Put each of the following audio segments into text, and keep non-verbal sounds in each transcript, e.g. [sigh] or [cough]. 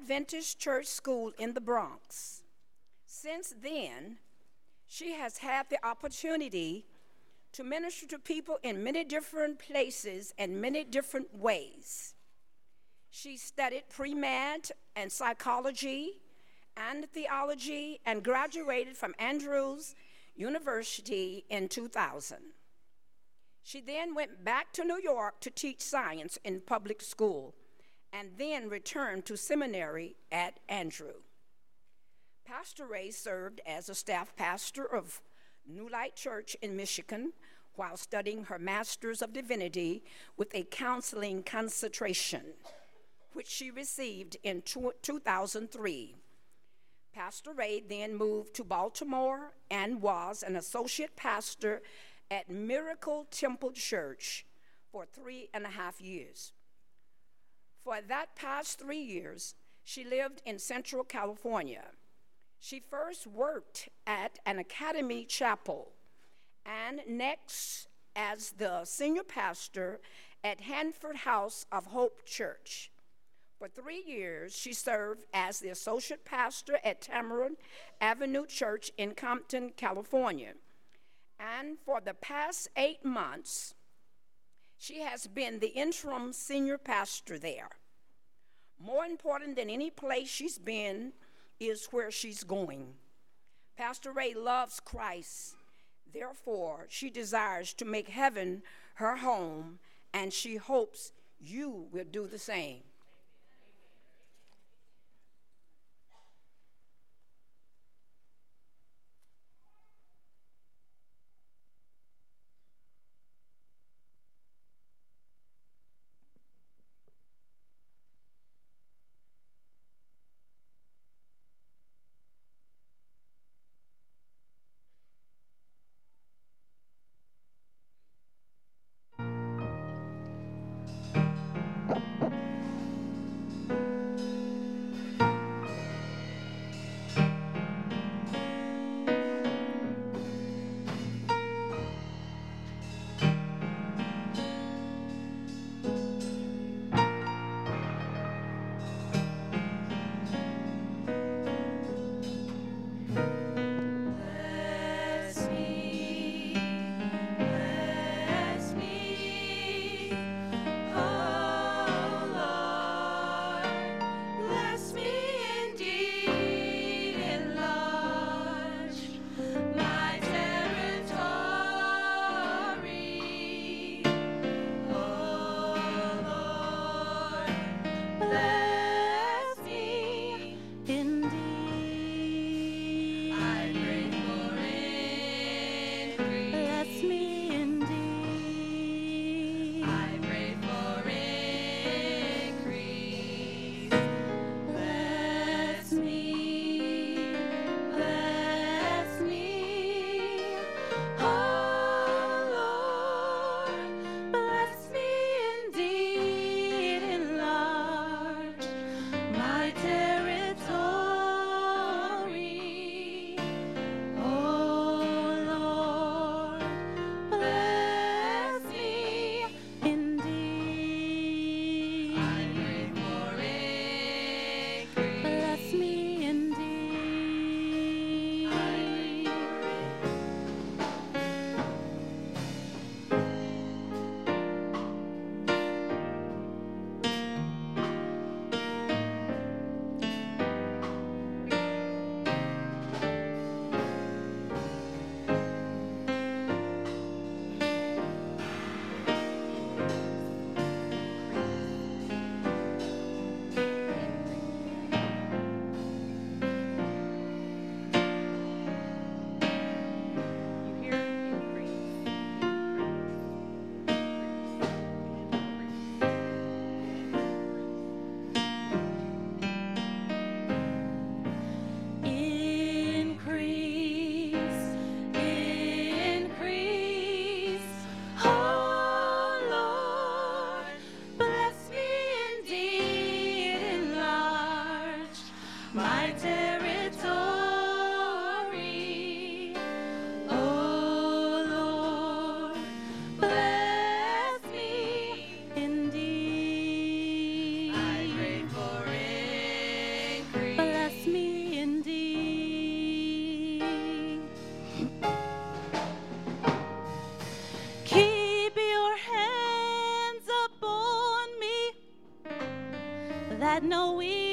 Adventist Church School in the Bronx. Since then, she has had the opportunity to minister to people in many different places and many different ways. She studied pre med and psychology and theology and graduated from Andrews University in 2000. She then went back to New York to teach science in public school and then returned to seminary at Andrew. Pastor Ray served as a staff pastor of New Light Church in Michigan while studying her Master's of Divinity with a counseling concentration, which she received in 2003. Pastor Ray then moved to Baltimore and was an associate pastor at Miracle Temple Church for three and a half years. For that past three years, she lived in Central California. She first worked at an academy chapel and next as the senior pastor at Hanford House of Hope Church. For three years, she served as the associate pastor at Tamarind Avenue Church in Compton, California. And for the past eight months, she has been the interim senior pastor there. More important than any place she's been is where she's going. Pastor Ray loves Christ. Therefore, she desires to make heaven her home, and she hopes you will do the same. That no evil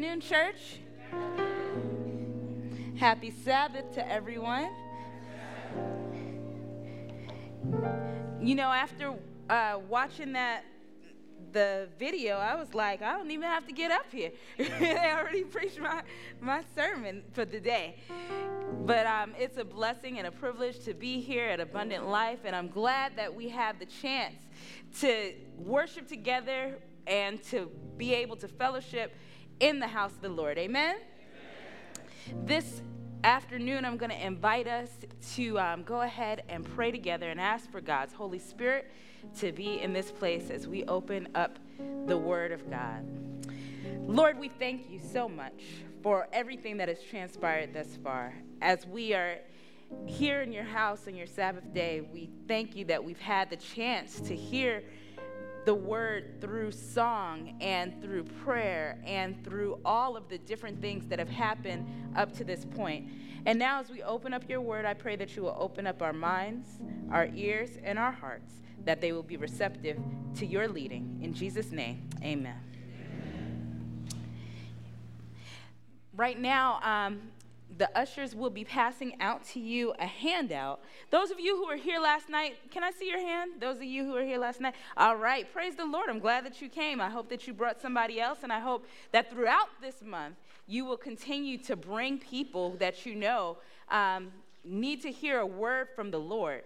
afternoon, church. Happy Sabbath to everyone. You know, after uh, watching that the video, I was like, I don't even have to get up here. [laughs] they already preached my, my sermon for the day. But um, it's a blessing and a privilege to be here at Abundant Life, and I'm glad that we have the chance to worship together and to be able to fellowship in the house of the Lord. Amen? This afternoon, I'm going to invite us to um, go ahead and pray together and ask for God's Holy Spirit to be in this place as we open up the Word of God. Lord, we thank you so much for everything that has transpired thus far. As we are here in your house on your Sabbath day, we thank you that we've had the chance to hear the word through song and through prayer and through all of the different things that have happened up to this point. And now, as we open up your word, I pray that you will open up our minds, our ears, and our hearts, that they will be receptive to your leading. In Jesus' name, amen. Right now, um, the ushers will be passing out to you a handout. Those of you who were here last night, can I see your hand? Those of you who were here last night? All right, praise the Lord. I'm glad that you came. I hope that you brought somebody else, and I hope that throughout this month, you will continue to bring people that you know um, need to hear a word from the Lord.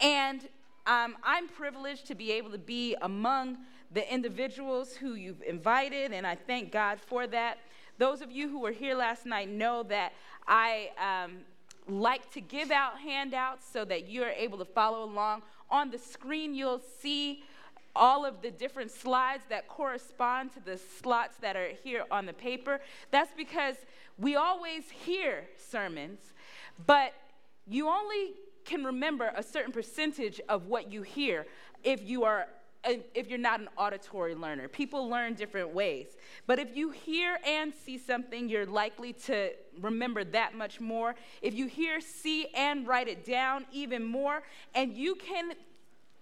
And um, I'm privileged to be able to be among the individuals who you've invited, and I thank God for that. Those of you who were here last night know that I um, like to give out handouts so that you're able to follow along. On the screen, you'll see all of the different slides that correspond to the slots that are here on the paper. That's because we always hear sermons, but you only can remember a certain percentage of what you hear if you are if you're not an auditory learner. People learn different ways. But if you hear and see something, you're likely to remember that much more. If you hear, see, and write it down, even more. And you can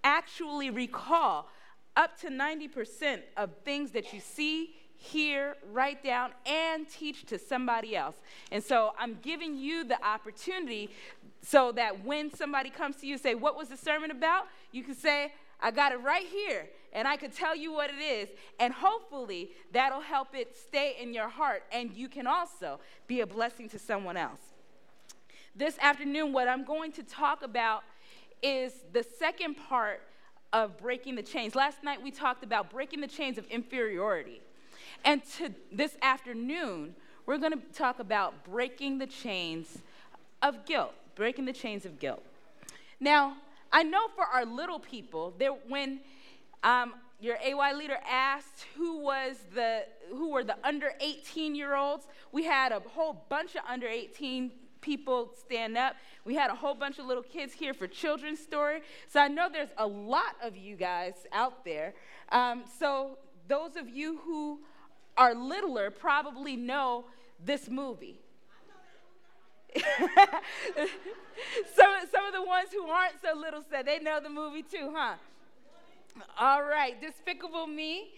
actually recall up to 90% of things that you see, hear, write down, and teach to somebody else. And so I'm giving you the opportunity so that when somebody comes to you and say, What was the sermon about? You can say, I got it right here, and I could tell you what it is. And hopefully, that'll help it stay in your heart, and you can also be a blessing to someone else. This afternoon, what I'm going to talk about is the second part of breaking the chains. Last night, we talked about breaking the chains of inferiority. And to this afternoon, we're going to talk about breaking the chains of guilt breaking the chains of guilt. Now, I know for our little people, there, when um, your AY leader asked who was the who were the under 18 year olds, we had a whole bunch of under 18 people stand up. We had a whole bunch of little kids here for children's story. So I know there's a lot of you guys out there. Um, so those of you who are littler probably know this movie. [laughs] some, some of the ones who aren't so little said they know the movie too, huh? All right, Despicable Me,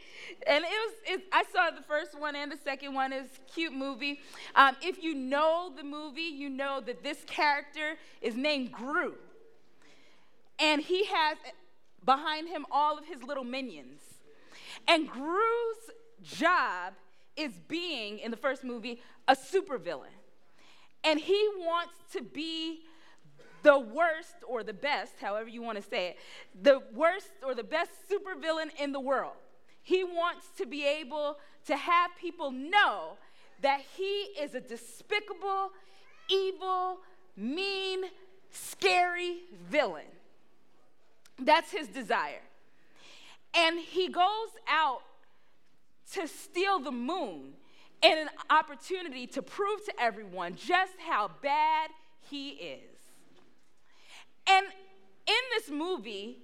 and it was. It, I saw the first one and the second one. Is cute movie. Um, if you know the movie, you know that this character is named Gru, and he has behind him all of his little minions. And Gru's job is being in the first movie a supervillain and he wants to be the worst or the best, however you want to say it, the worst or the best supervillain in the world. He wants to be able to have people know that he is a despicable, evil, mean, scary villain. That's his desire. And he goes out to steal the moon and an opportunity to prove to everyone just how bad he is. And in this movie,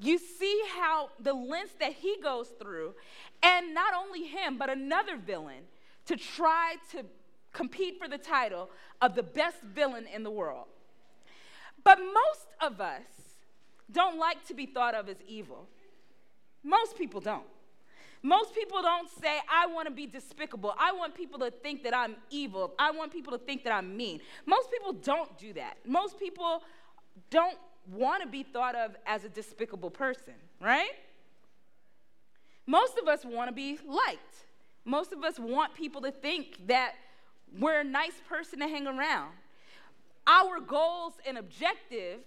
you see how the lengths that he goes through, and not only him, but another villain to try to compete for the title of the best villain in the world. But most of us don't like to be thought of as evil. Most people don't. Most people don't say, I want to be despicable. I want people to think that I'm evil. I want people to think that I'm mean. Most people don't do that. Most people don't want to be thought of as a despicable person, right? Most of us want to be liked. Most of us want people to think that we're a nice person to hang around. Our goals and objectives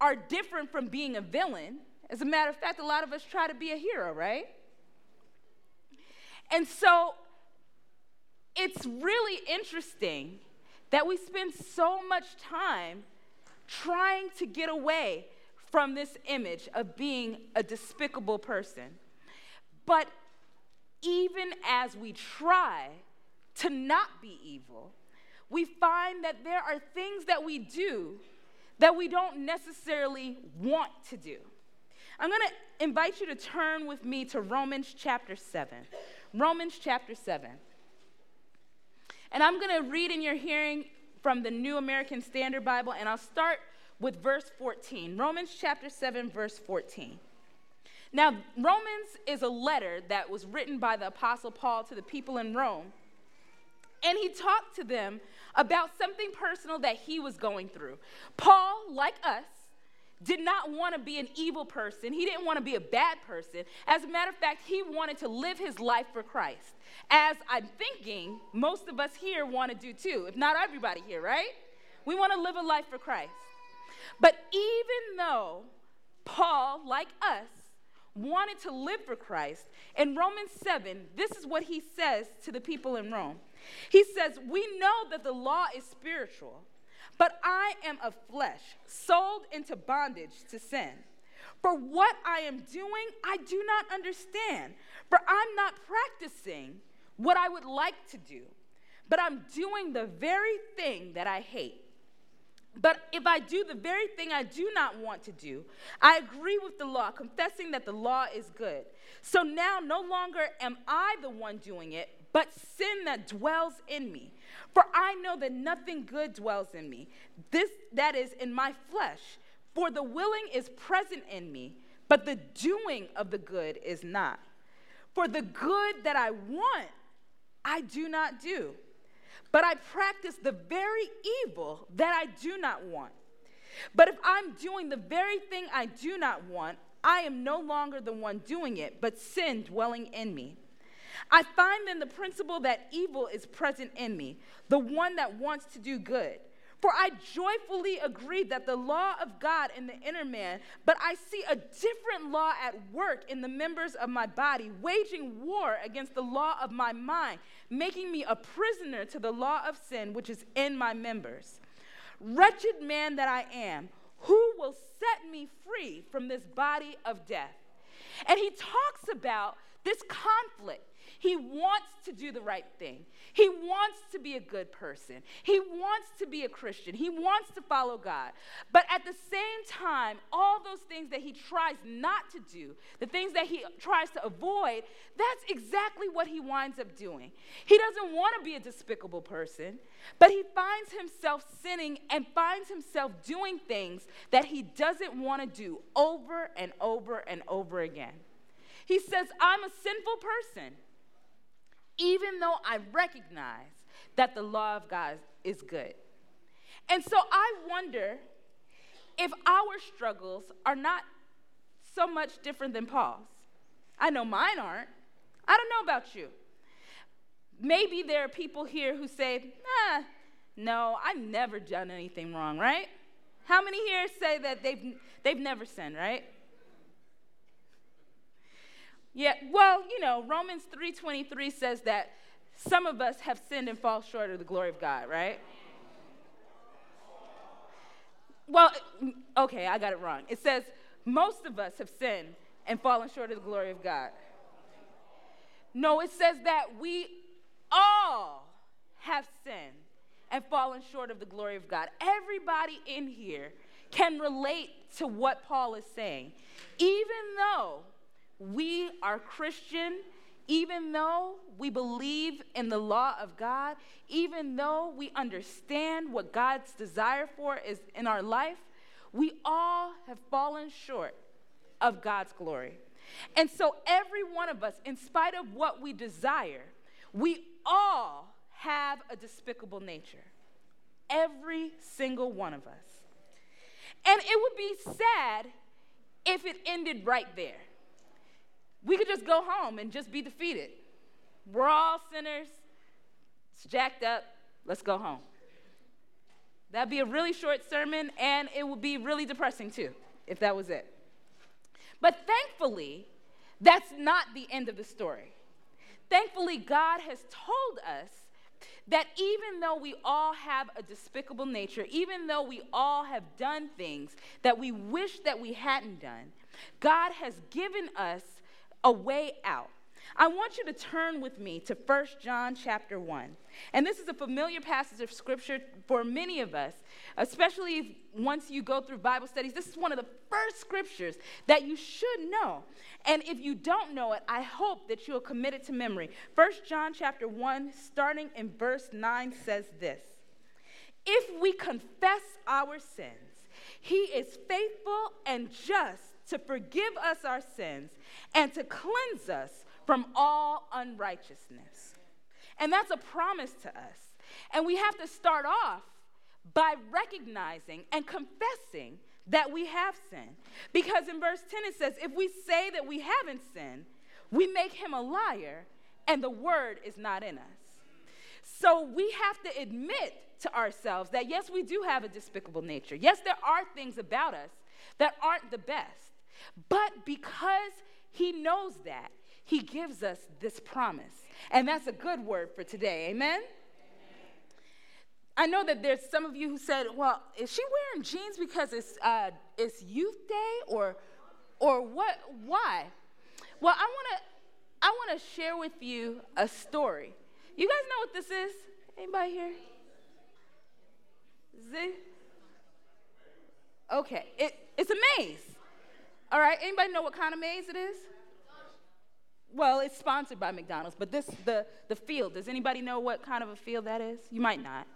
are different from being a villain. As a matter of fact, a lot of us try to be a hero, right? And so it's really interesting that we spend so much time trying to get away from this image of being a despicable person. But even as we try to not be evil, we find that there are things that we do that we don't necessarily want to do. I'm going to invite you to turn with me to Romans chapter 7. Romans chapter 7. And I'm going to read in your hearing from the New American Standard Bible, and I'll start with verse 14. Romans chapter 7, verse 14. Now, Romans is a letter that was written by the Apostle Paul to the people in Rome. And he talked to them about something personal that he was going through. Paul, like us, did not want to be an evil person. He didn't want to be a bad person. As a matter of fact, he wanted to live his life for Christ. As I'm thinking, most of us here want to do too, if not everybody here, right? We want to live a life for Christ. But even though Paul, like us, wanted to live for Christ, in Romans 7, this is what he says to the people in Rome. He says, We know that the law is spiritual but I am of flesh, sold into bondage to sin. For what I am doing, I do not understand. For I'm not practicing what I would like to do, but I'm doing the very thing that I hate. But if I do the very thing I do not want to do, I agree with the law, confessing that the law is good. So now no longer am I the one doing it, but sin that dwells in me. For I know that nothing good dwells in me, this that is in my flesh. For the willing is present in me, but the doing of the good is not. For the good that I want, I do not do but I practice the very evil that I do not want. But if I'm doing the very thing I do not want, I am no longer the one doing it, but sin dwelling in me. I find then the principle that evil is present in me, the one that wants to do good. For I joyfully agree that the law of God in the inner man, but I see a different law at work in the members of my body, waging war against the law of my mind, making me a prisoner to the law of sin which is in my members. Wretched man that I am, who will set me free from this body of death? And he talks about this conflict he wants to do the right thing. He wants to be a good person. He wants to be a Christian. He wants to follow God. But at the same time, all those things that he tries not to do, the things that he tries to avoid, that's exactly what he winds up doing. He doesn't want to be a despicable person, but he finds himself sinning and finds himself doing things that he doesn't want to do over and over and over again. He says, I'm a sinful person even though I recognize that the law of God is good. And so I wonder if our struggles are not so much different than Paul's. I know mine aren't. I don't know about you. Maybe there are people here who say, nah, no, I've never done anything wrong, right? How many here say that they've, they've never sinned, right? Yeah, well, you know, Romans 3:23 says that some of us have sinned and fall short of the glory of God, right? Well, okay, I got it wrong. It says most of us have sinned and fallen short of the glory of God. No, it says that we all have sinned and fallen short of the glory of God. Everybody in here can relate to what Paul is saying, even though we are Christian, even though we believe in the law of God, even though we understand what God's desire for is in our life, we all have fallen short of God's glory. And so, every one of us, in spite of what we desire, we all have a despicable nature. Every single one of us. And it would be sad if it ended right there we could just go home and just be defeated. We're all sinners. It's jacked up. Let's go home. That'd be a really short sermon, and it would be really depressing too, if that was it. But thankfully, that's not the end of the story. Thankfully, God has told us that even though we all have a despicable nature, even though we all have done things that we wish that we hadn't done, God has given us a way out. I want you to turn with me to 1 John chapter 1. And this is a familiar passage of scripture for many of us, especially if, once you go through Bible studies. This is one of the first scriptures that you should know. And if you don't know it, I hope that you'll commit it to memory. 1 John chapter 1, starting in verse 9, says this If we confess our sins, he is faithful and just to forgive us our sins and to cleanse us from all unrighteousness. And that's a promise to us. And we have to start off by recognizing and confessing that we have sinned. Because in verse 10 it says, if we say that we haven't sinned, we make him a liar and the word is not in us. So we have to admit to ourselves that yes, we do have a despicable nature. Yes, there are things about us that aren't the best. But because he knows that, he gives us this promise. And that's a good word for today. Amen? I know that there's some of you who said, well, is she wearing jeans because it's, uh, it's youth day or or what why? Well, I want to I want to share with you a story. You guys know what this is? Anybody here? It? Okay, it, it's a maze. All right, anybody know what kind of maze it is? Well, it's sponsored by McDonald's, but this the the field. Does anybody know what kind of a field that is? You might not.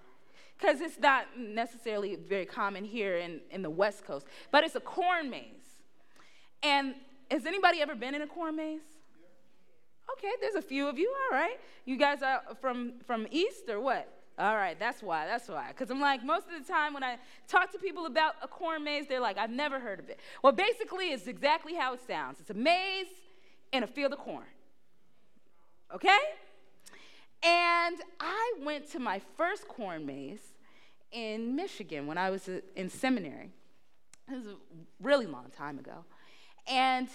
Because it's not necessarily very common here in, in the West Coast, but it's a corn maze. And has anybody ever been in a corn maze? Okay, there's a few of you. All right. You guys are from from East or what? All right, that's why. That's why. Because I'm like, most of the time when I talk to people about a corn maze, they're like, I've never heard of it. Well, basically, it's exactly how it sounds it's a maze in a field of corn. Okay? And I went to my first corn maze in Michigan when I was uh, in seminary. It was a really long time ago. And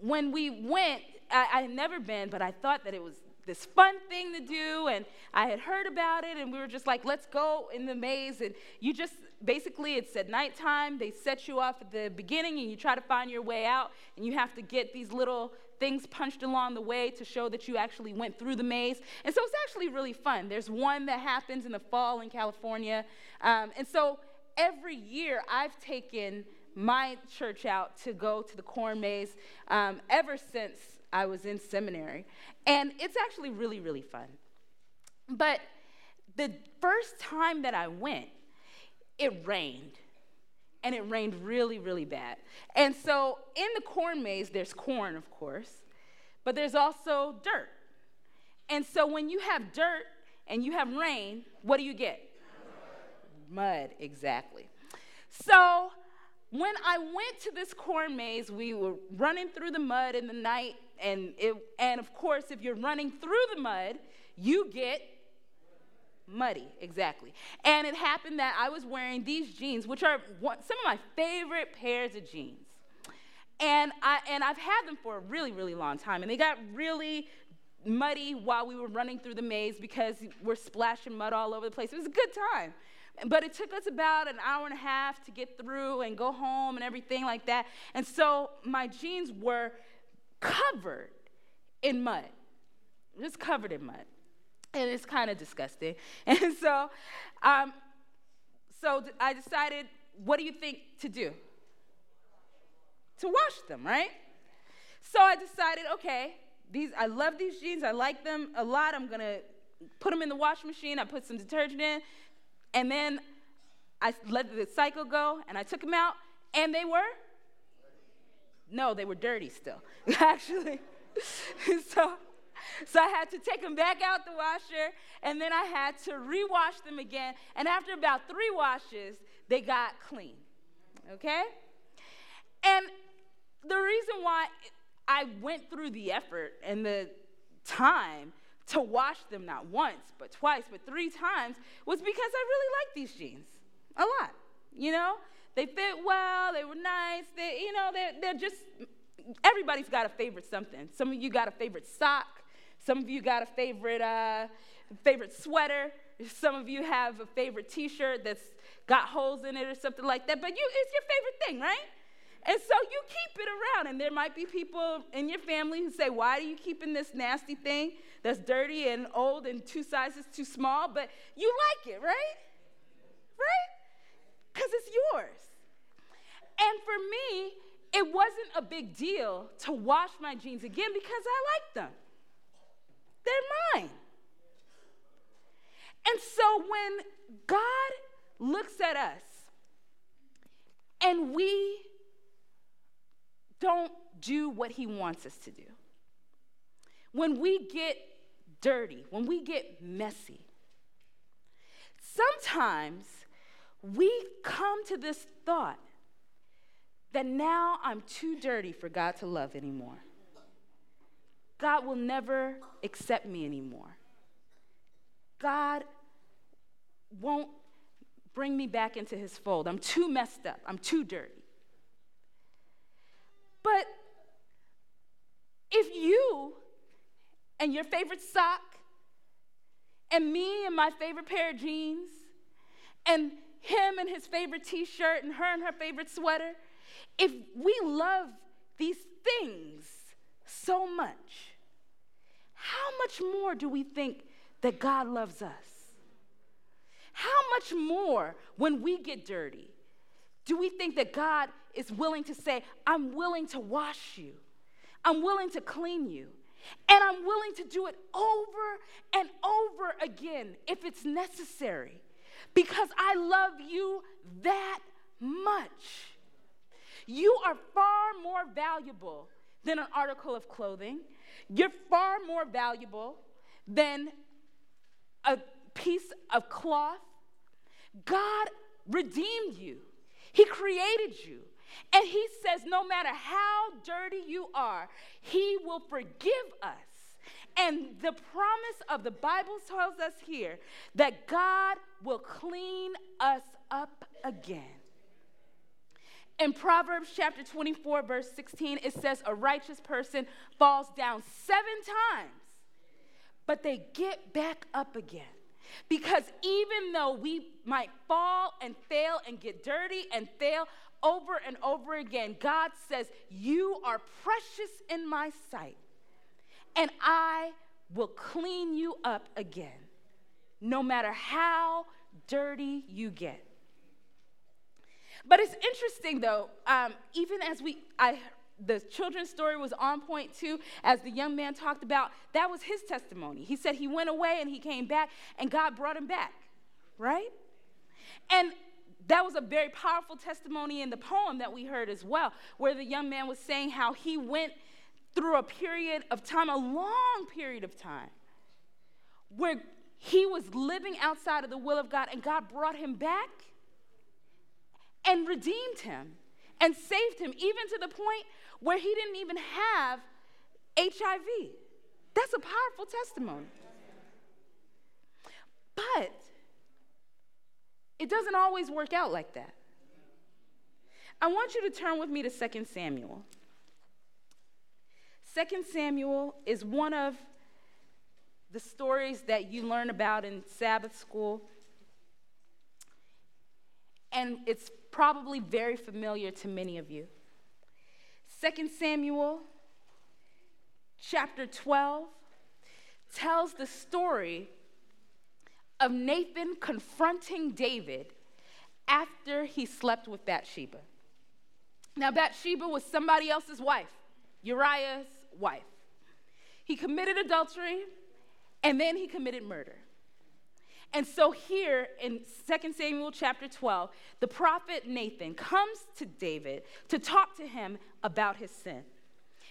when we went, I, I had never been, but I thought that it was this fun thing to do, and I had heard about it, and we were just like, let's go in the maze. And you just basically, it's at nighttime. They set you off at the beginning, and you try to find your way out, and you have to get these little things punched along the way to show that you actually went through the maze. And so it's actually really fun. There's one that happens in the fall in California. Um, and so every year I've taken my church out to go to the corn maze um, ever since I was in seminary. And it's actually really, really fun. But the first time that I went, it rained. And it rained really, really bad. And so in the corn maze, there's corn, of course, but there's also dirt. And so when you have dirt and you have rain, what do you get? Mud, exactly. So when I went to this corn maze, we were running through the mud in the night, and, it, and of course, if you're running through the mud, you get muddy, exactly. And it happened that I was wearing these jeans, which are one, some of my favorite pairs of jeans. And, I, and I've had them for a really, really long time, and they got really muddy while we were running through the maze because we're splashing mud all over the place. It was a good time. But it took us about an hour and a half to get through and go home and everything like that. And so my jeans were covered in mud, just covered in mud. And it's kind of disgusting. [laughs] And so, um, so I decided, what do you think to do? To wash them, right? So I decided, okay, these I love these jeans. I like them a lot. I'm gonna put them in the washing machine. I put some detergent in, and then I let the cycle go and I took them out and they were? No, they were dirty still, [laughs] actually. [laughs] so, so I had to take them back out the washer and then I had to rewash them again. And after about three washes, they got clean. Okay? And the reason why I went through the effort and the time to wash them not once, but twice, but three times was because I really like these jeans a lot. You know, they fit well, they were nice, they, you know, they're, they're just, everybody's got a favorite something. Some of you got a favorite sock, some of you got a favorite, uh, favorite sweater, some of you have a favorite t shirt that's got holes in it or something like that, but you, it's your favorite thing, right? And so you keep it around, and there might be people in your family who say, Why are you keeping this nasty thing that's dirty and old and two sizes too small? But you like it, right? Right? Because it's yours. And for me, it wasn't a big deal to wash my jeans again because I like them. They're mine. And so when God looks at us and we don't do what He wants us to do. When we get dirty, when we get messy, sometimes we come to this thought that now I'm too dirty for God to love anymore. God will never accept me anymore. God won't bring me back into his fold. I'm too messed up. I'm too dirty. But if you and your favorite sock, and me and my favorite pair of jeans, and him and his favorite t shirt, and her and her favorite sweater, if we love these things so much, how much more do we think that God loves us? How much more when we get dirty do we think that God is willing to say, I'm willing to wash you, I'm willing to clean you, and I'm willing to do it over and over again if it's necessary because I love you that much. You are far more valuable than an article of clothing. You're far more valuable than a piece of cloth. God redeemed you, He created you. And He says, no matter how dirty you are, He will forgive us. And the promise of the Bible tells us here that God will clean us up again. In Proverbs chapter 24, verse 16, it says, A righteous person falls down seven times, but they get back up again. Because even though we might fall and fail and get dirty and fail over and over again, God says, You are precious in my sight, and I will clean you up again, no matter how dirty you get. But it's interesting though, um, even as we, I, the children's story was on point too, as the young man talked about, that was his testimony. He said he went away and he came back and God brought him back, right? And that was a very powerful testimony in the poem that we heard as well, where the young man was saying how he went through a period of time, a long period of time, where he was living outside of the will of God and God brought him back and redeemed him and saved him, even to the point where he didn't even have HIV. That's a powerful testimony. But it doesn't always work out like that. I want you to turn with me to 2 Samuel. 2 Samuel is one of the stories that you learn about in Sabbath school. And it's probably very familiar to many of you. 2 Samuel chapter 12 tells the story of Nathan confronting David after he slept with Bathsheba. Now, Bathsheba was somebody else's wife, Uriah's wife. He committed adultery and then he committed murder. And so here in 2 Samuel chapter 12, the prophet Nathan comes to David to talk to him about his sin.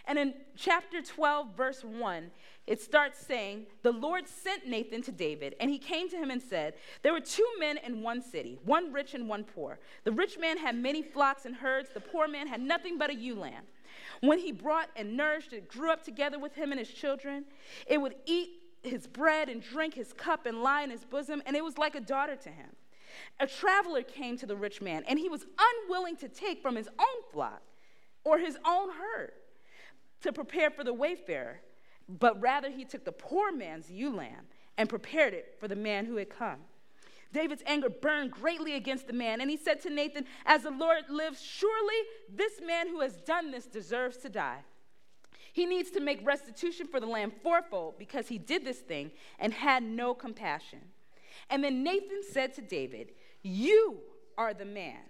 And in chapter 12, verse 1, it starts saying, The Lord sent Nathan to David, and he came to him and said, There were two men in one city, one rich and one poor. The rich man had many flocks and herds, the poor man had nothing but a ewe lamb. When he brought and nourished it, grew up together with him and his children, it would eat his bread and drink his cup and lie in his bosom, and it was like a daughter to him. A traveler came to the rich man, and he was unwilling to take from his own flock or his own herd to prepare for the wayfarer, but rather he took the poor man's ewe lamb and prepared it for the man who had come. David's anger burned greatly against the man, and he said to Nathan, As the Lord lives, surely this man who has done this deserves to die. He needs to make restitution for the lamb fourfold because he did this thing and had no compassion. And then Nathan said to David, You are the man.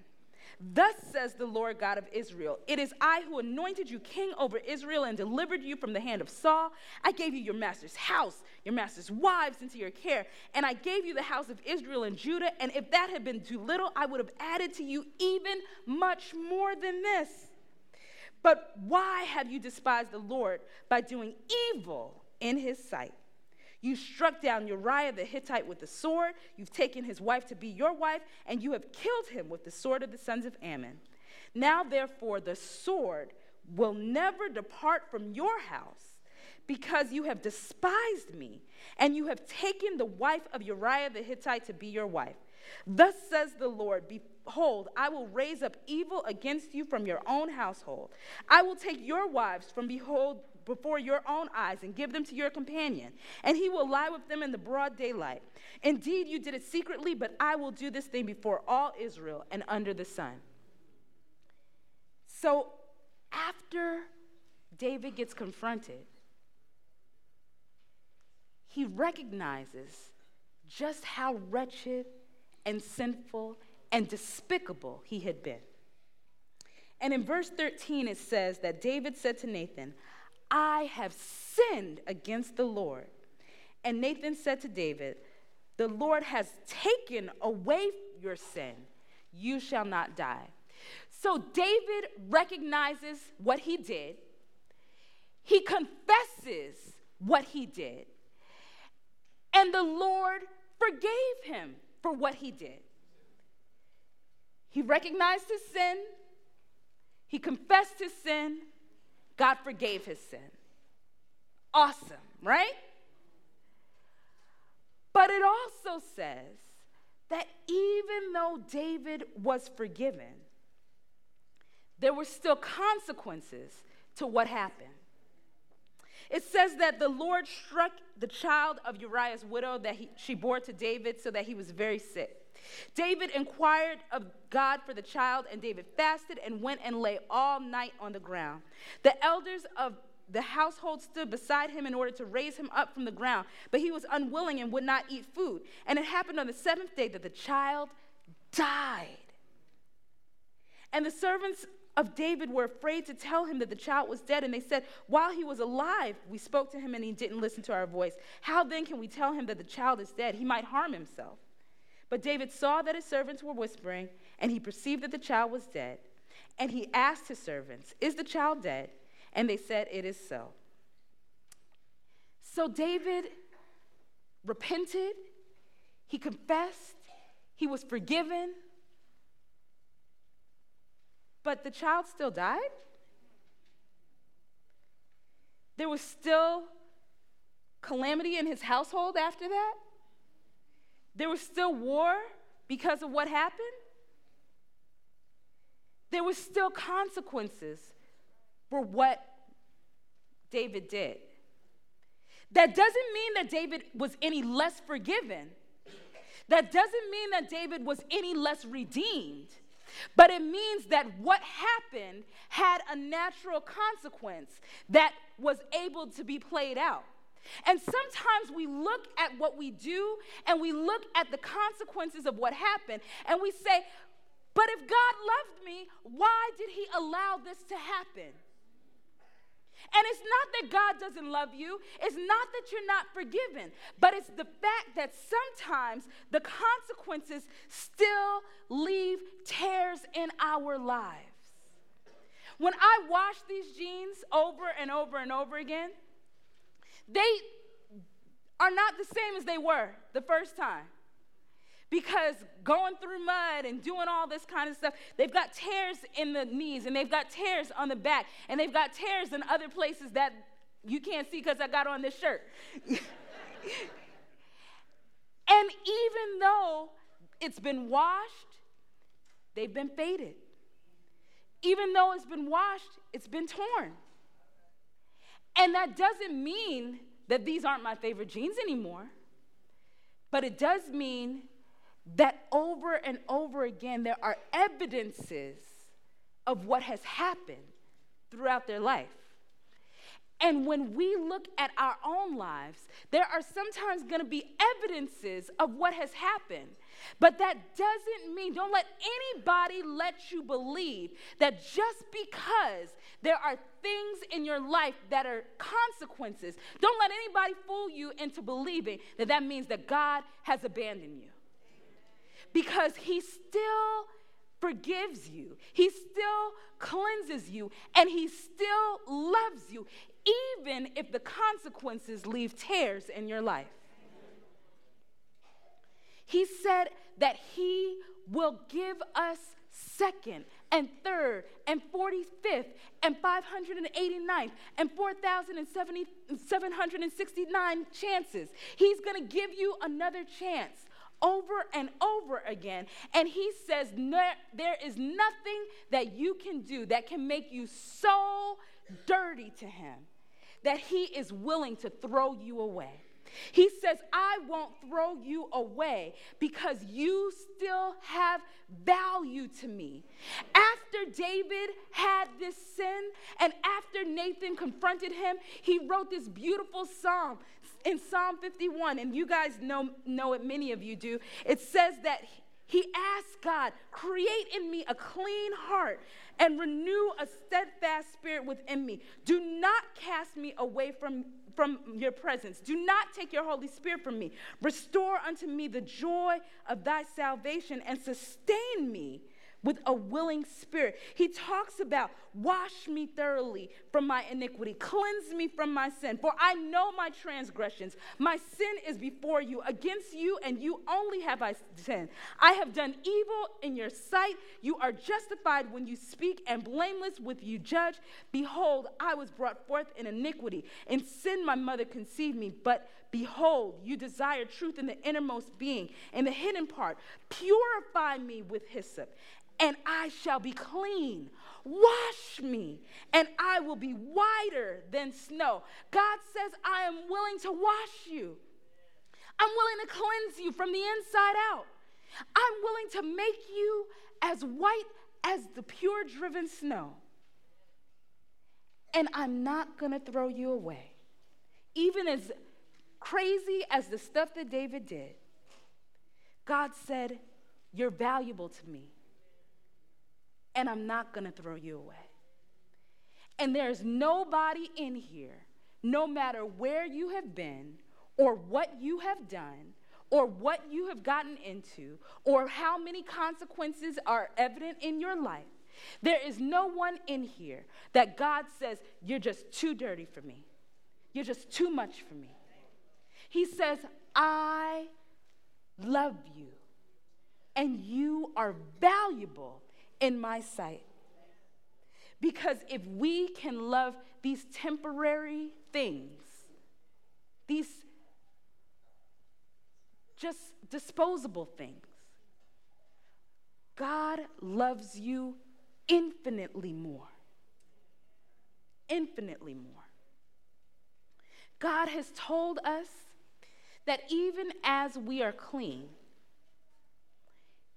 Thus says the Lord God of Israel It is I who anointed you king over Israel and delivered you from the hand of Saul. I gave you your master's house, your master's wives into your care, and I gave you the house of Israel and Judah. And if that had been too little, I would have added to you even much more than this. But why have you despised the Lord by doing evil in his sight? You struck down Uriah the Hittite with the sword. You've taken his wife to be your wife, and you have killed him with the sword of the sons of Ammon. Now, therefore, the sword will never depart from your house because you have despised me, and you have taken the wife of Uriah the Hittite to be your wife. Thus says the Lord Behold, I will raise up evil against you from your own household. I will take your wives from behold before your own eyes and give them to your companion, and he will lie with them in the broad daylight. Indeed, you did it secretly, but I will do this thing before all Israel and under the sun. So, after David gets confronted, he recognizes just how wretched and sinful and despicable he had been. And in verse 13, it says that David said to Nathan, I have sinned against the Lord. And Nathan said to David, The Lord has taken away your sin. You shall not die. So David recognizes what he did, he confesses what he did, and the Lord forgave him for what he did. He recognized his sin, he confessed his sin, God forgave his sin. Awesome, right? But it also says that even though David was forgiven, there were still consequences to what happened. It says that the Lord struck the child of Uriah's widow that he, she bore to David so that he was very sick. David inquired of God for the child, and David fasted and went and lay all night on the ground. The elders of the household stood beside him in order to raise him up from the ground, but he was unwilling and would not eat food. And it happened on the seventh day that the child died. And the servants of David were afraid to tell him that the child was dead. And they said, While he was alive, we spoke to him and he didn't listen to our voice. How then can we tell him that the child is dead? He might harm himself. But David saw that his servants were whispering, and he perceived that the child was dead. And he asked his servants, Is the child dead? And they said, It is so. So David repented, he confessed, he was forgiven, but the child still died? There was still calamity in his household after that? There was still war because of what happened. There was still consequences for what David did. That doesn't mean that David was any less forgiven. That doesn't mean that David was any less redeemed. But it means that what happened had a natural consequence that was able to be played out. And sometimes we look at what we do and we look at the consequences of what happened and we say, but if God loved me, why did he allow this to happen? And it's not that God doesn't love you, it's not that you're not forgiven, but it's the fact that sometimes the consequences still leave tears in our lives. When I wash these jeans over and over and over again, they are not the same as they were the first time. Because going through mud and doing all this kind of stuff, they've got tears in the knees and they've got tears on the back and they've got tears in other places that you can't see because I got on this shirt. [laughs] and even though it's been washed, they've been faded. Even though it's been washed, it's been torn. And that doesn't mean that these aren't my favorite jeans anymore, but it does mean that over and over again there are evidences of what has happened throughout their life. And when we look at our own lives, there are sometimes going to be evidences of what has happened. But that doesn't mean, don't let anybody let you believe that just because there are things in your life that are consequences, don't let anybody fool you into believing that that means that God has abandoned you. Because He still forgives you, He still cleanses you, and He still loves you, even if the consequences leave tears in your life. He said that He will give us second and third and 45th and 589th and 4,769 chances. He's going to give you another chance over and over again. And he says, There is nothing that you can do that can make you so dirty to him that he is willing to throw you away. He says, I won't throw you away because you still have value to me. After David had this sin and after Nathan confronted him, he wrote this beautiful psalm in Psalm 51. And you guys know, know it, many of you do. It says that he asked God, create in me a clean heart and renew a steadfast spirit within me. Do not cast me away from from your presence. Do not take your Holy Spirit from me. Restore unto me the joy of thy salvation and sustain me with a willing spirit. He talks about wash me thoroughly from my iniquity, cleanse me from my sin, for I know my transgressions. My sin is before you. Against you and you only have I sinned. I have done evil in your sight. You are justified when you speak, and blameless with you judge. Behold, I was brought forth in iniquity. In sin my mother conceived me, but Behold, you desire truth in the innermost being, in the hidden part. Purify me with hyssop, and I shall be clean. Wash me, and I will be whiter than snow. God says, I am willing to wash you. I'm willing to cleanse you from the inside out. I'm willing to make you as white as the pure driven snow. And I'm not going to throw you away. Even as crazy as the stuff that David did, God said, You're valuable to me and I'm not going to throw you away. And there's nobody in here, no matter where you have been, or what you have done, or what you have gotten into, or how many consequences are evident in your life. There is no one in here that God says, You're just too dirty for me. You're just too much for me. He says, I love you, and you are valuable in my sight. Because if we can love these temporary things, these just disposable things, God loves you infinitely more. Infinitely more. God has told us that even as we are clean,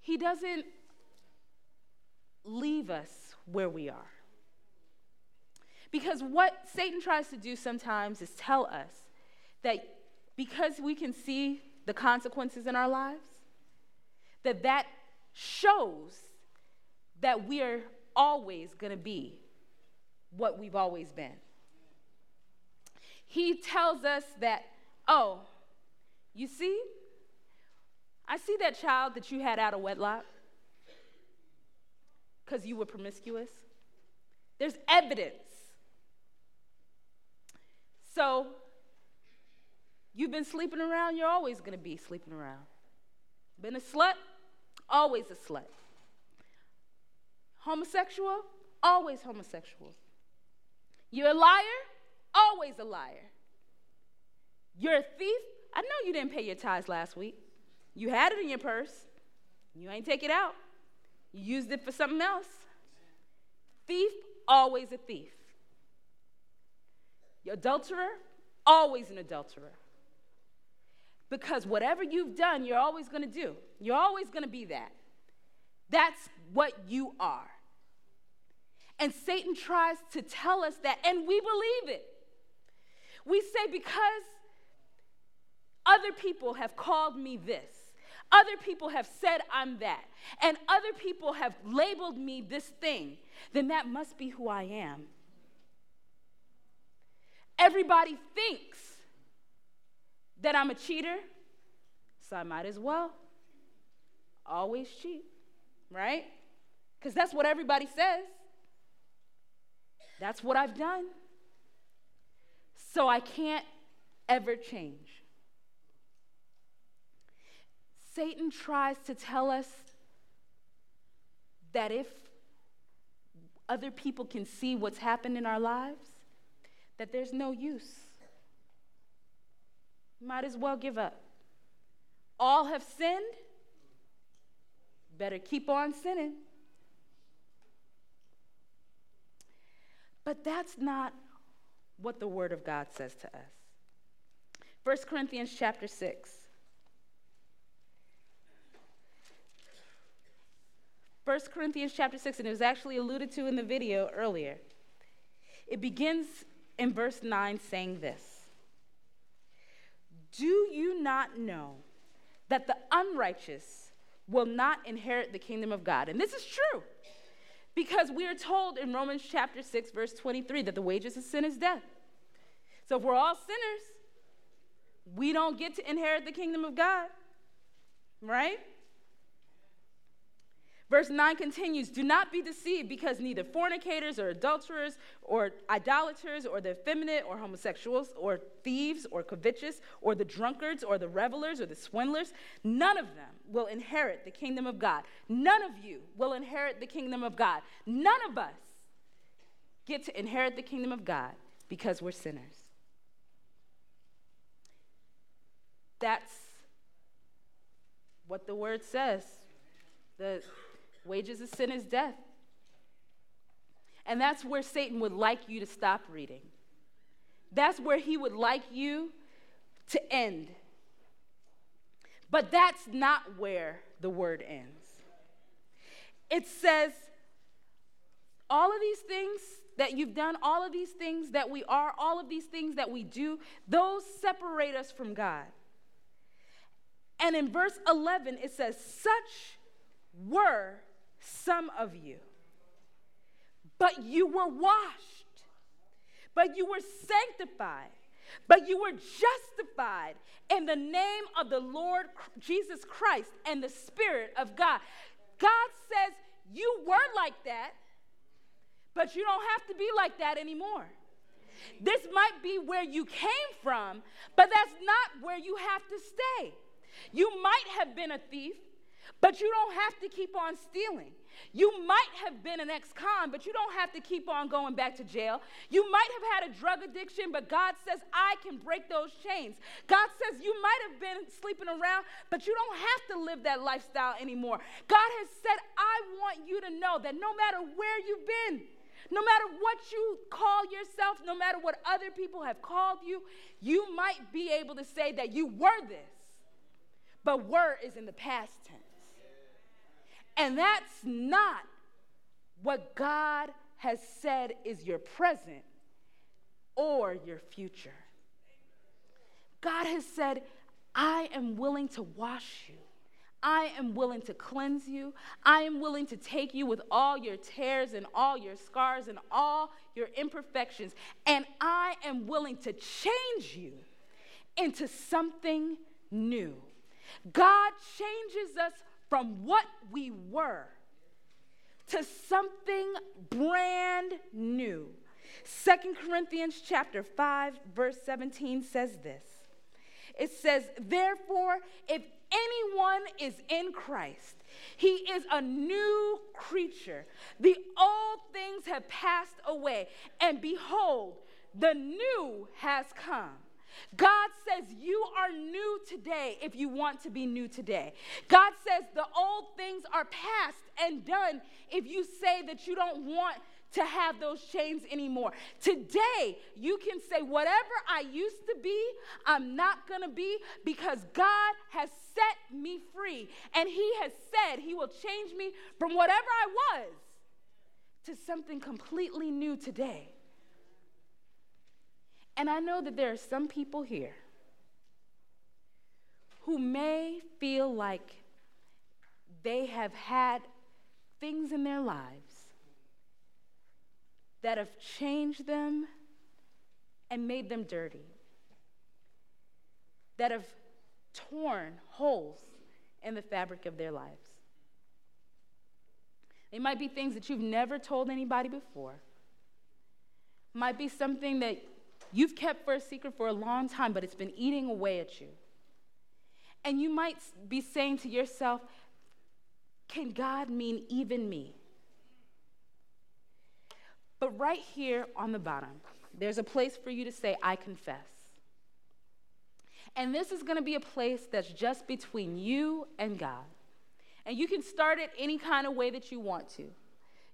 He doesn't leave us where we are. Because what Satan tries to do sometimes is tell us that because we can see the consequences in our lives, that that shows that we are always going to be what we've always been. He tells us that, oh, you see, I see that child that you had out of wedlock because you were promiscuous. There's evidence. So, you've been sleeping around, you're always going to be sleeping around. Been a slut? Always a slut. Homosexual? Always homosexual. You're a liar? Always a liar. You're a thief? I know you didn't pay your tithes last week. You had it in your purse. You ain't take it out. You used it for something else. Thief, always a thief. Adulterer, always an adulterer. Because whatever you've done, you're always going to do. You're always going to be that. That's what you are. And Satan tries to tell us that, and we believe it. We say, because other people have called me this, other people have said I'm that, and other people have labeled me this thing, then that must be who I am. Everybody thinks that I'm a cheater, so I might as well always cheat, right? Because that's what everybody says. That's what I've done. So I can't ever change. Satan tries to tell us that if other people can see what's happened in our lives, that there's no use. Might as well give up. All have sinned, better keep on sinning. But that's not what the Word of God says to us. 1 Corinthians chapter 6. 1 Corinthians chapter 6, and it was actually alluded to in the video earlier. It begins in verse 9 saying this Do you not know that the unrighteous will not inherit the kingdom of God? And this is true because we are told in Romans chapter 6, verse 23, that the wages of sin is death. So if we're all sinners, we don't get to inherit the kingdom of God, right? Verse 9 continues Do not be deceived, because neither fornicators or adulterers or idolaters or the effeminate or homosexuals or thieves or covetous or the drunkards or the revelers or the swindlers, none of them will inherit the kingdom of God. None of you will inherit the kingdom of God. None of us get to inherit the kingdom of God because we're sinners. That's what the word says. The Wages of sin is death. And that's where Satan would like you to stop reading. That's where he would like you to end. But that's not where the word ends. It says, all of these things that you've done, all of these things that we are, all of these things that we do, those separate us from God. And in verse 11, it says, Such were some of you. But you were washed, but you were sanctified, but you were justified in the name of the Lord Jesus Christ and the Spirit of God. God says, You were like that, but you don't have to be like that anymore. This might be where you came from, but that's not where you have to stay. You might have been a thief. But you don't have to keep on stealing. You might have been an ex con, but you don't have to keep on going back to jail. You might have had a drug addiction, but God says, I can break those chains. God says, you might have been sleeping around, but you don't have to live that lifestyle anymore. God has said, I want you to know that no matter where you've been, no matter what you call yourself, no matter what other people have called you, you might be able to say that you were this. But were is in the past tense. And that's not what God has said is your present or your future. God has said, I am willing to wash you. I am willing to cleanse you. I am willing to take you with all your tears and all your scars and all your imperfections. And I am willing to change you into something new. God changes us from what we were to something brand new. Second Corinthians chapter 5 verse 17 says this. It says, "Therefore, if anyone is in Christ, he is a new creature. The old things have passed away, and behold, the new has come." God says you are new today if you want to be new today. God says the old things are past and done if you say that you don't want to have those chains anymore. Today, you can say, whatever I used to be, I'm not gonna be because God has set me free. And He has said He will change me from whatever I was to something completely new today. And I know that there are some people here who may feel like they have had things in their lives that have changed them and made them dirty, that have torn holes in the fabric of their lives. They might be things that you've never told anybody before. Might be something that You've kept for a secret for a long time, but it's been eating away at you. And you might be saying to yourself, can God mean even me? But right here on the bottom, there's a place for you to say, I confess. And this is going to be a place that's just between you and God. And you can start it any kind of way that you want to.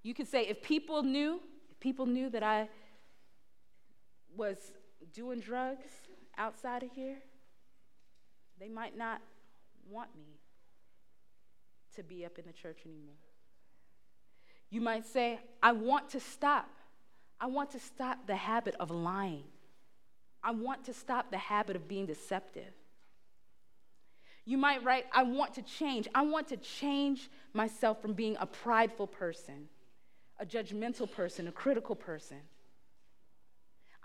You can say, if people knew, if people knew that I was doing drugs outside of here, They might not want me to be up in the church anymore. You might say, I want to stop. I want to stop the habit of lying. I want to stop the habit of being deceptive. You might write, I want to change. I want to change myself from being a prideful person, a judgmental person, a critical person.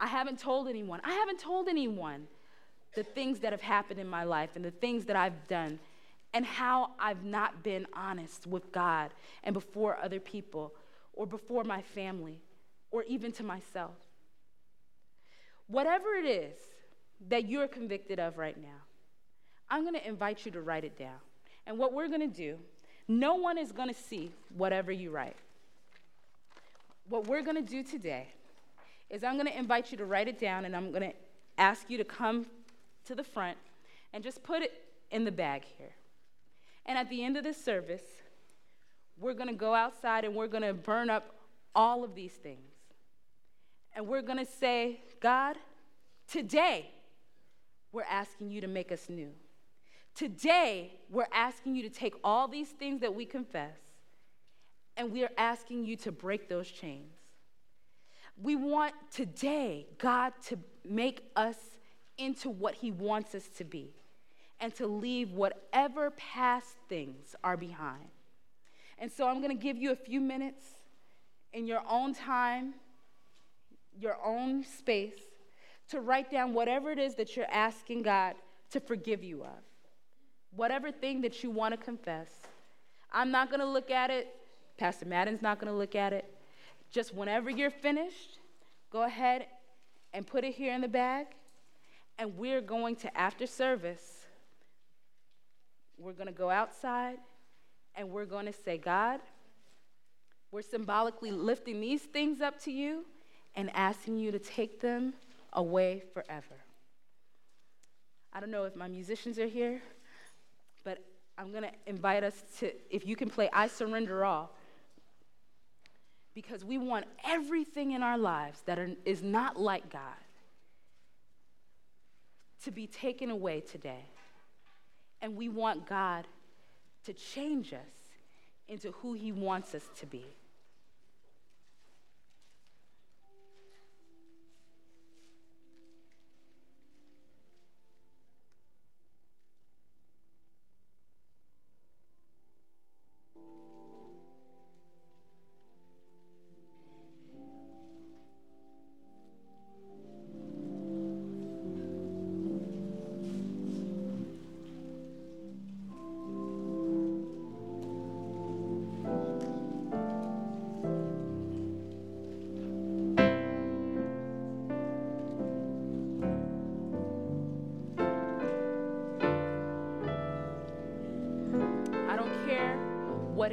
I haven't told anyone. I haven't told anyone the things that have happened in my life and the things that I've done and how I've not been honest with God and before other people or before my family or even to myself. Whatever it is that you're convicted of right now, I'm going to invite you to write it down. And what we're going to do, no one is going to see whatever you write. What we're going to do today is I'm going to invite you to write it down and I'm going to ask you to come to the front and just put it in the bag here. And at the end of this service, we're going to go outside and we're going to burn up all of these things. And we're going to say, God, today we're asking you to make us new. Today we're asking you to take all these things that we confess and we are asking you to break those chains. We want today God to make us into what He wants us to be and to leave whatever past things are behind. And so I'm going to give you a few minutes in your own time, your own space, to write down whatever it is that you're asking God to forgive you of. Whatever thing that you want to confess. I'm not going to look at it. Pastor Madden's not going to look at it. Just whenever you're finished, go ahead and put it here in the bag. And we're going to, after service, we're going to go outside and we're going to say, God, we're symbolically lifting these things up to you and asking you to take them away forever. I don't know if my musicians are here, but I'm going to invite us to, if you can play I Surrender All, because we want everything in our lives that are, is not like God to be taken away today. And we want God to change us into who He wants us to be.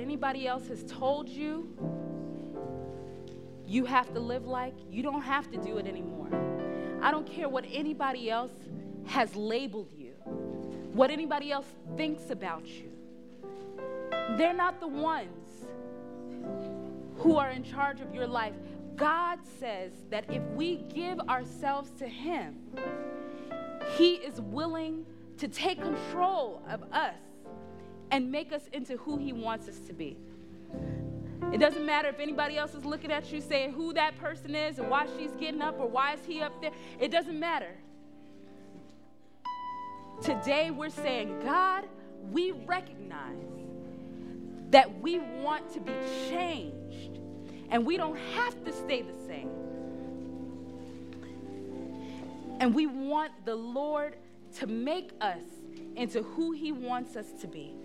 Anybody else has told you you have to live like, you don't have to do it anymore. I don't care what anybody else has labeled you, what anybody else thinks about you. They're not the ones who are in charge of your life. God says that if we give ourselves to Him, He is willing to take control of us and make us into who He wants us to be. It doesn't matter if anybody else is looking at you saying who that person is and why she's getting up or why is he up there. It doesn't matter. Today we're saying, God, we recognize that we want to be changed and we don't have to stay the same. And we want the Lord to make us into who He wants us to be.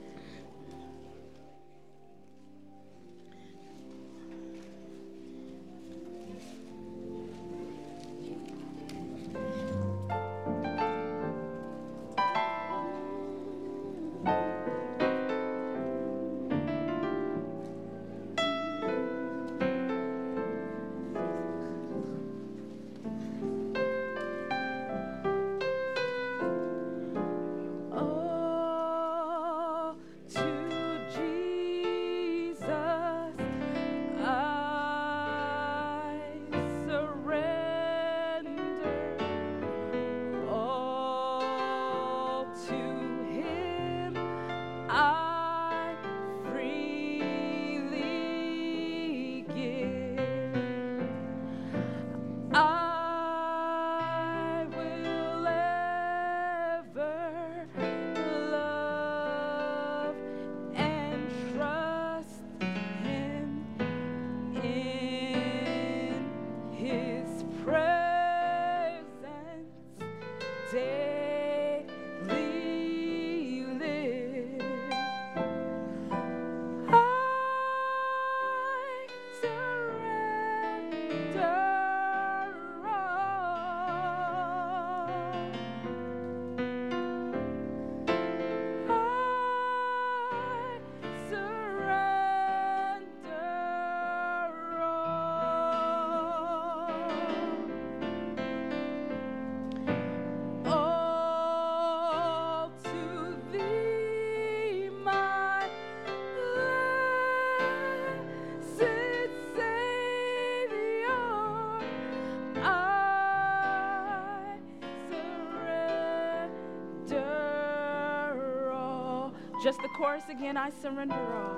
Chorus again I surrender all.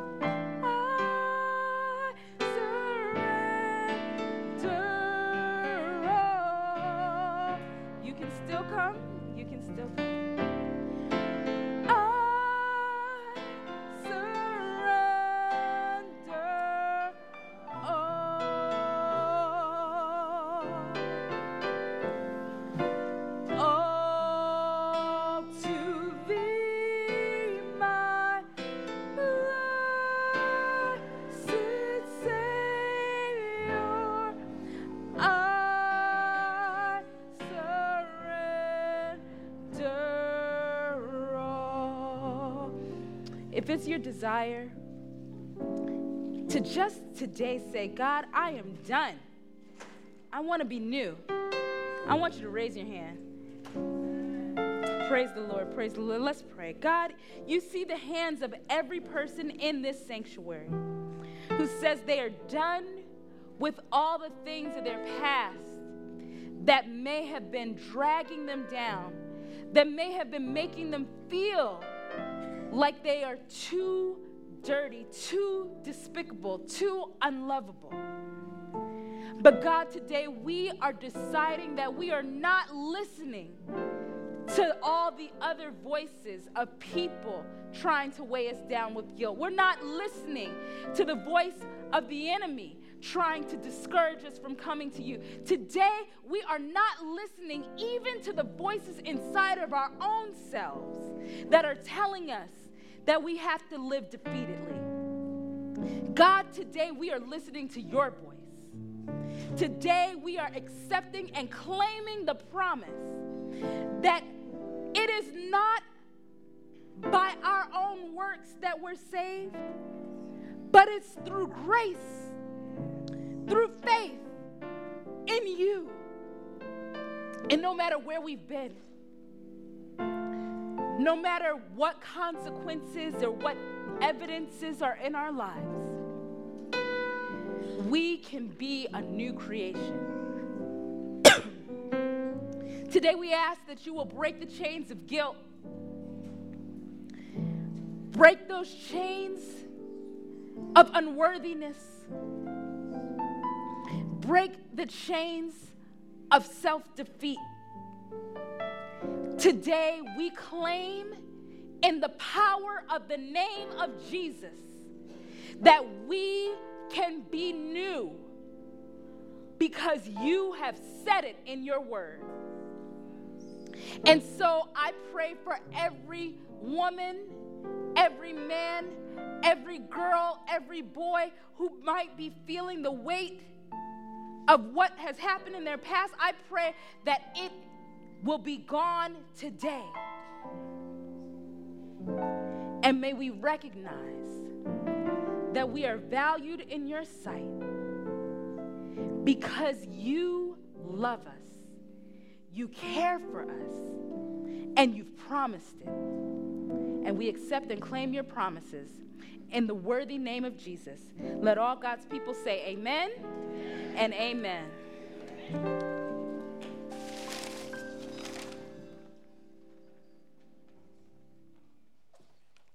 Your desire to just today say, God, I am done. I want to be new. I want you to raise your hand. Praise the Lord. Praise the Lord. Let's pray. God, you see the hands of every person in this sanctuary who says they are done with all the things of their past that may have been dragging them down, that may have been making them feel like they are too dirty, too despicable, too unlovable. But God, today we are deciding that we are not listening to all the other voices of people trying to weigh us down with guilt. We're not listening to the voice of the enemy trying to discourage us from coming to you. Today, we are not listening even to the voices inside of our own selves that are telling us that we have to live defeatedly. God, today we are listening to your voice. Today we are accepting and claiming the promise that it is not by our own works that we're saved, but it's through grace, through faith in you. And no matter where we've been, no matter what consequences or what evidences are in our lives, we can be a new creation. [coughs] Today, we ask that you will break the chains of guilt, break those chains of unworthiness, break the chains of self defeat. Today, we claim in the power of the name of Jesus that we can be new because you have said it in your word. And so I pray for every woman, every man, every girl, every boy who might be feeling the weight of what has happened in their past. I pray that it will be gone today. And may we recognize that we are valued in your sight because you love us, you care for us, and you've promised it. And we accept and claim your promises in the worthy name of Jesus. Let all God's people say amen and amen.